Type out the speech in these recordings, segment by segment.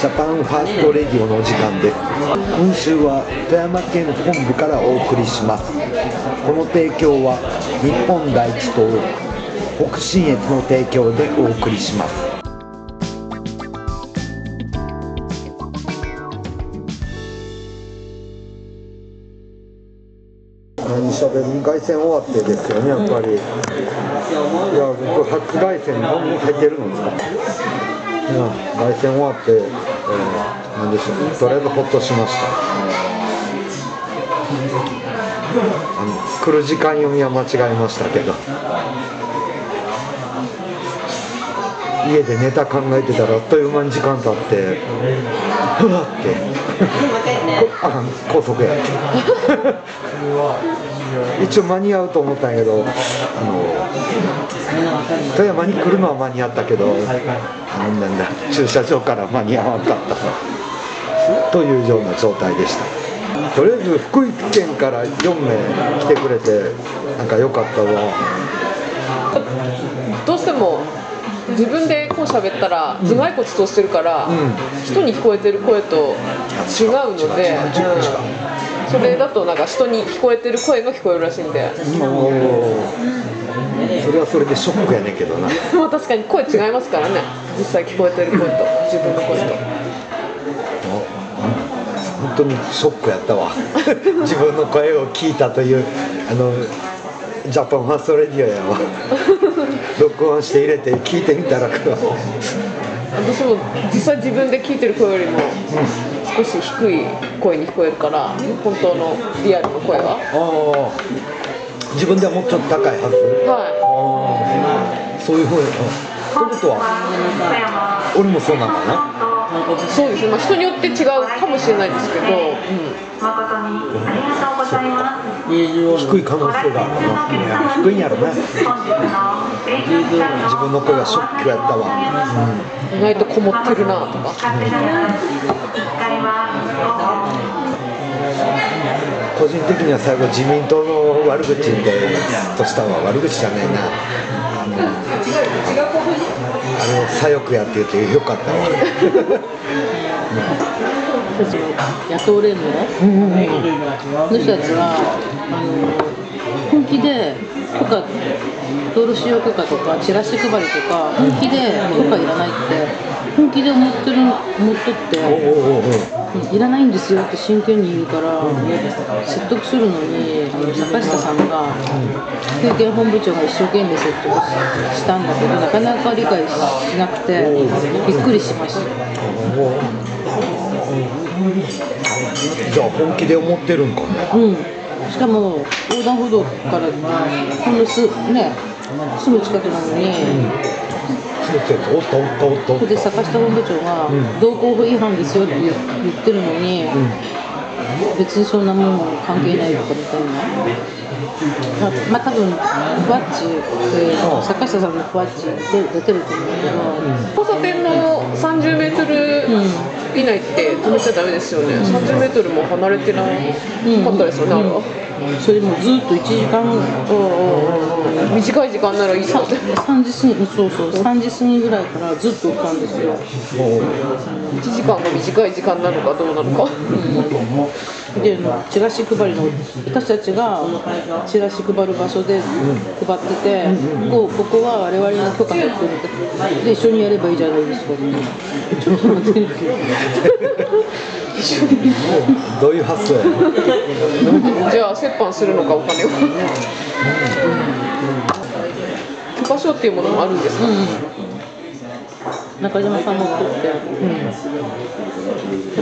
ジャパンファーストレディオのお時間です。今週は富山県本部からお送りします。この提供は日本第一党北信越の提供でお送りします。何しゃべる街宣終わってですよねやっぱり。いや僕初街宣何も入ってるのですか？凱旋終わって、えー、何でしょうとりあえずほっとしましたあの来る時間読みは間違えましたけど。家でネタ考えてたらあっという間に時間経ってふわって。あかん高速や 一応間に合うと思ったんやけどあの富山に来るのは間に合ったけどなんだ駐車場から間に合わなかった。というような状態でした。とりあえず福井県から4名来てくれてなんか良かったわ。どうしても自分でこう喋ったら頭蓋骨通してるから、ん。人に聞こえてる声と違うので、うんそれだとなんか人に聞こえてる声が聞こえるらしいんで。それはそれでショックやねんけどな。まあ確かに声違いますからね。実際聞こえてる声と自分の声と。本当にショックやったわ。自分の声を聞いたというあのジャパンファーストレディオやわ。録音して入れて聞いてみたら私も実際自分で聞いてる声よりも少し低い声に聞こえるから本当のリアルの声は。ああ自分ではもうちょっと高いはず。はああそういうふうにあということは。俺もそうなのかな。いそうですね、まあ、人によって違うかもしれないですけど、うん、誠にありがとう。ございます。低い可能性が。あるな低いんやろな本日のレジャーの自分の声がショックやったわ、意外とこもってるなとか。使っていただき使いは個人的には最後自民党の悪口でとしたわ。悪口じゃないな。あのあれを左翼やって言ってよかったわ。野党連盟の人たちはあの本気で許可道路使用許可とかチラシ配りとか本気で許可いらないって本気で思ってる思っとっていらないんですよって真剣に言うから説得するのにあの坂下さんが経験本部長が一生懸命説得したんだけどなかなか理解しなくてびっくりしました。じゃあ本気で思ってるんかねうん、しかも横断歩道からほんのす,、ね、すぐ近くなのに、おったおったおったおここで坂下本部長が道交法違反ですよって言言ってるのに、別にそんなもん関係ないとかみたいな。まあ、まあ、多分ふわっち、えー坂下さんのふわっちで出てると思うけど、交差点の30メートル以内って止めちゃダメですよね、30メートルも離れてなかったですよね、あれは。それもずっと1時間短い時間ならいい3時過ぎそうそう3時過ぎぐらいからずっとおったんですよ1時間が短い時間なのかどうなのか。でチラシ配りの私たちがチラシ配る場所で配ってて、ここここは我々の許可取ってるで一緒にやればいいじゃないですか、ちょっと待ってどういう発想やねじゃあ折半するのかお金を許可証っていうものもあるんですか、中島さんも取って、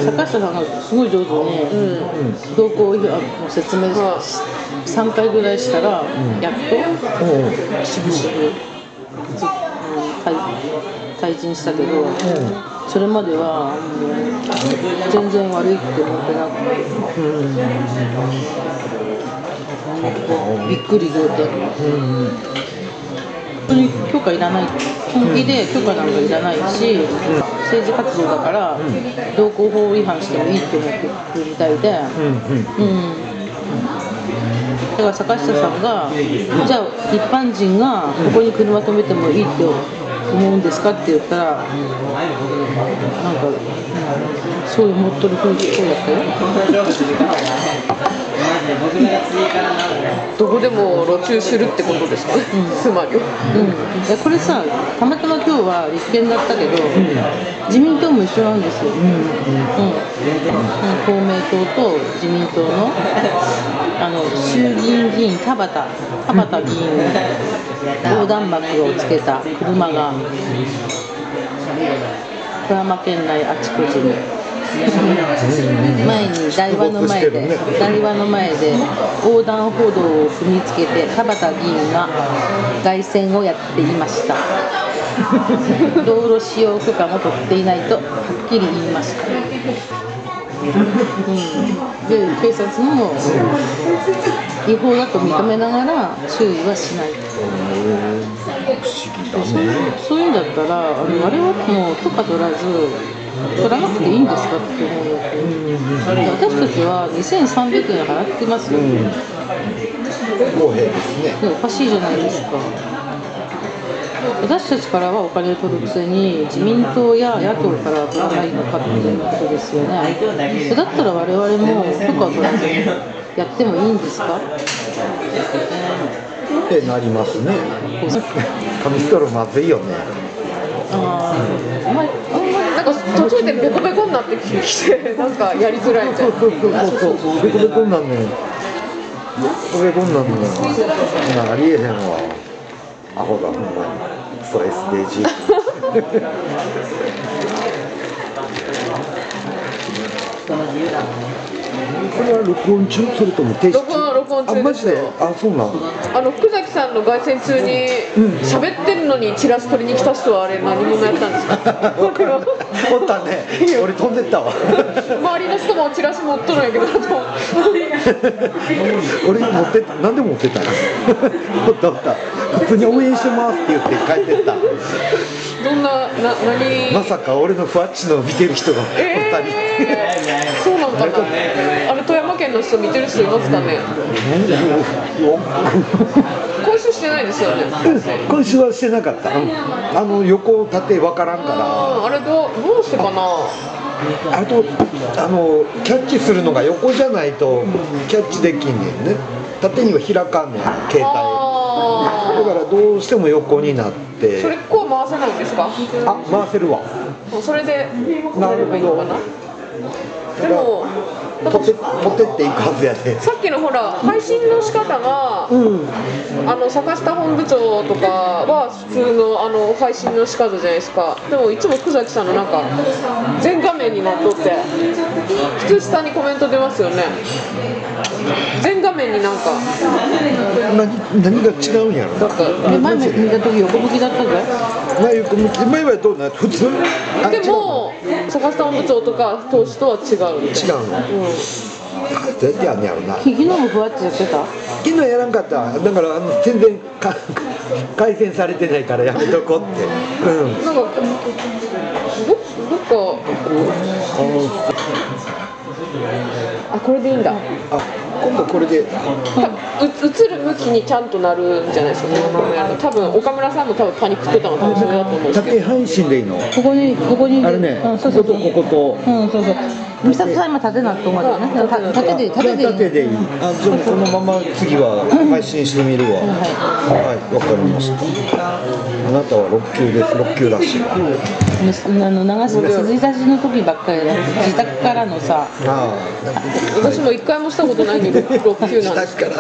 坂下さんがすごい上手に、同行違反の説明は3回ぐらいしたら、やっとしぶしぶず退退陣したけど、それまでは、う全然悪いって思ってなくて、びっくり仰天。本当に許可いらない。本気で許可なんかいらないし、政治活動だから、道交法違反してもいいって思ってるみたいで、うん。だから坂下さんが、じゃあ一般人がここに車止めてもいいって思うんですかって言ったら、なんか、そう思っとる風そうだったよ。どこでも路駐するってことですか？ね、つまり。はうん、これさたまたま今日は立憲だったけど、自民党も一緒なんですよ、うん。公明党と自民党のあの衆議院議員田畑田畑議員横断幕をつけた車が富山県内あちこちに前に台場の前で、台場の前で横断歩道を踏みつけて田畑議員が凱旋をやっていました。道路使用許可も取っていないとはっきり言いました、うん、で警察も違法だと認めながら注意はしない。そういうんだったらあのあれはもう許可取らず取らなくていいんですかって思う。わけ、私たちは2300円払ってますよ、公平ですね。でおかしいじゃないですか私たちからはお金を取るくせに自民党や野党からは取らないのかっていうことですよね。だったら我々も許可を取らずにやってもいいんですか？ってなりますね。紙ストローまずいよね。あーあか途中でベコベコになってきて。なんかやりづらい。みたいなそうそうそうそうベコベコになんねんベコベコになんねんなありえへんわ。アホだほんまに。そう SDG これは録音中？それとも停止録音録音中あマジで？ですよあそうなん。あの福崎さんの凱旋中に喋ってるのにチラシ取りに来た人はあれ何者やったんですか？おった。ね。俺飛んでったわ。周りの人もチラシ持っとるんやけど 俺持ってった。何で持ってったの？おったおった。普通に応援してますって言って帰ってった。どんなな何？まさか俺のふわっちの見てる人がおったり、えー、そうなのかな。あれの人見てる人いますかね？今週してないですよね？今週はしてなかった。あの横縦分からんかあーあれどうどうしてかな？らあとあのキャッチするのが横じゃないとキャッチできんねんね。縦には開かんねん携帯。あだからどうしても横になっーそれてこう回せないんですか？あ回せるわ。それでなやればいいのかな？でも持って持ってっていくはずやで。さっきのほら配信の仕方が、うん。あの坂下本部長とかは普通のあの配信の仕方じゃないですか。でもいつも久崎さんのなんか全画面になっとって普通下にコメント出ますよね。全画面になんか。何何が違うんやろ？だったで前見た時横向きだったぜ前横向き前はどうな普通でも坂下本部長とか党首とは違う違うの、うやってやんねやろな昨日もふわっちやってた昨日やらんかっただからあの全然か改善されてないからやめとこうってうんうん、なんかどどっかあこれでいいんだあ今度これでたう映る向きにちゃんとなるんじゃないですかこのままやると多分岡村さんも多分パニックってたの多分それだと思うんですけ縦配信でいいの？ここにここに。あれねうん、そうそう。こことここと。うんそう。そう美里さん今縦なと思うよね。た縦で縦で縦でいいあじゃあこのまま次は配信してみるわ。はい。わかりました。あなたは6級です。6級らし。いわあの長崎鈴差しの時ばっかりだ自宅からのさあ私も一回もしたことないけど6あ級なんです。自宅か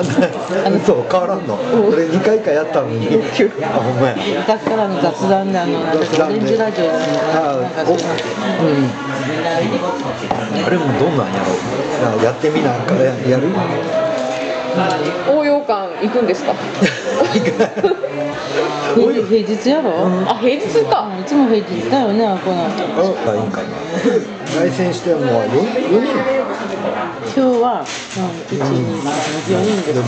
らなそう変わらんの。俺2回かやったのに。6級？あほんまや。自宅からの雑談で。あのオレンジラジオになんかそういうのあれもどんなんやろう。やってみなあかんややる？応用館行くんですか？平日平日やろ、あ平日か。いつも平日だよねあこのあいいんかな対戦してるのは 4, 4人。今日は、うん、1 2 4人です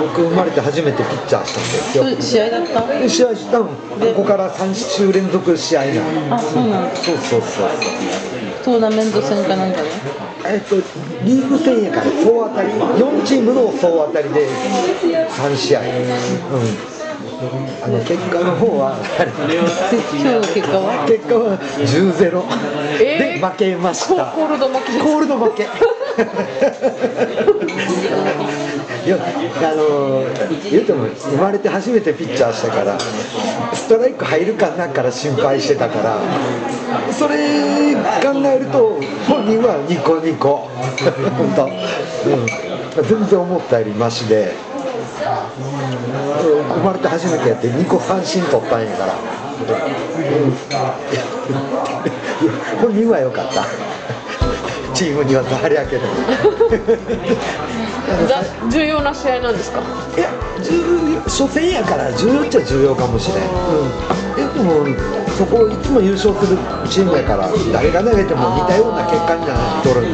僕生まれて初めてピッチャーしたんですよ試合だった？で試合したんここから3週連続試合なの。あそうなんだ。そうそうそう。トーナメント戦かなんかねえっとリーグ戦やから総当たり。4チームの総当たりで3試合。うん。あの結果の方は今日の結果は？結果は10ゼロ。えー？で負けました。ココールド負けコールド負けいやあの言うても生まれて初めてピッチャーしたからストライク入るかなから心配してたからそれ考えると本人はニコニコ。本当、うん、全然思ったよりマシで。生まれて初めてやって2個三振取ったんやから、本人は良かった。チームにはあれやけど。だ重要な試合なんですか？いや重要初戦やから重要っちゃ重要かもしれん、うん、でもそこいつも優勝するチームやから誰が投げても似たような結果になっとる、うん、っ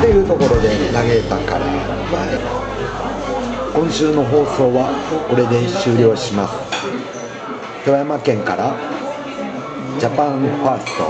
ていうところで投げたから、まあ今週の放送はこれで終了します。富山県からジャパンファースト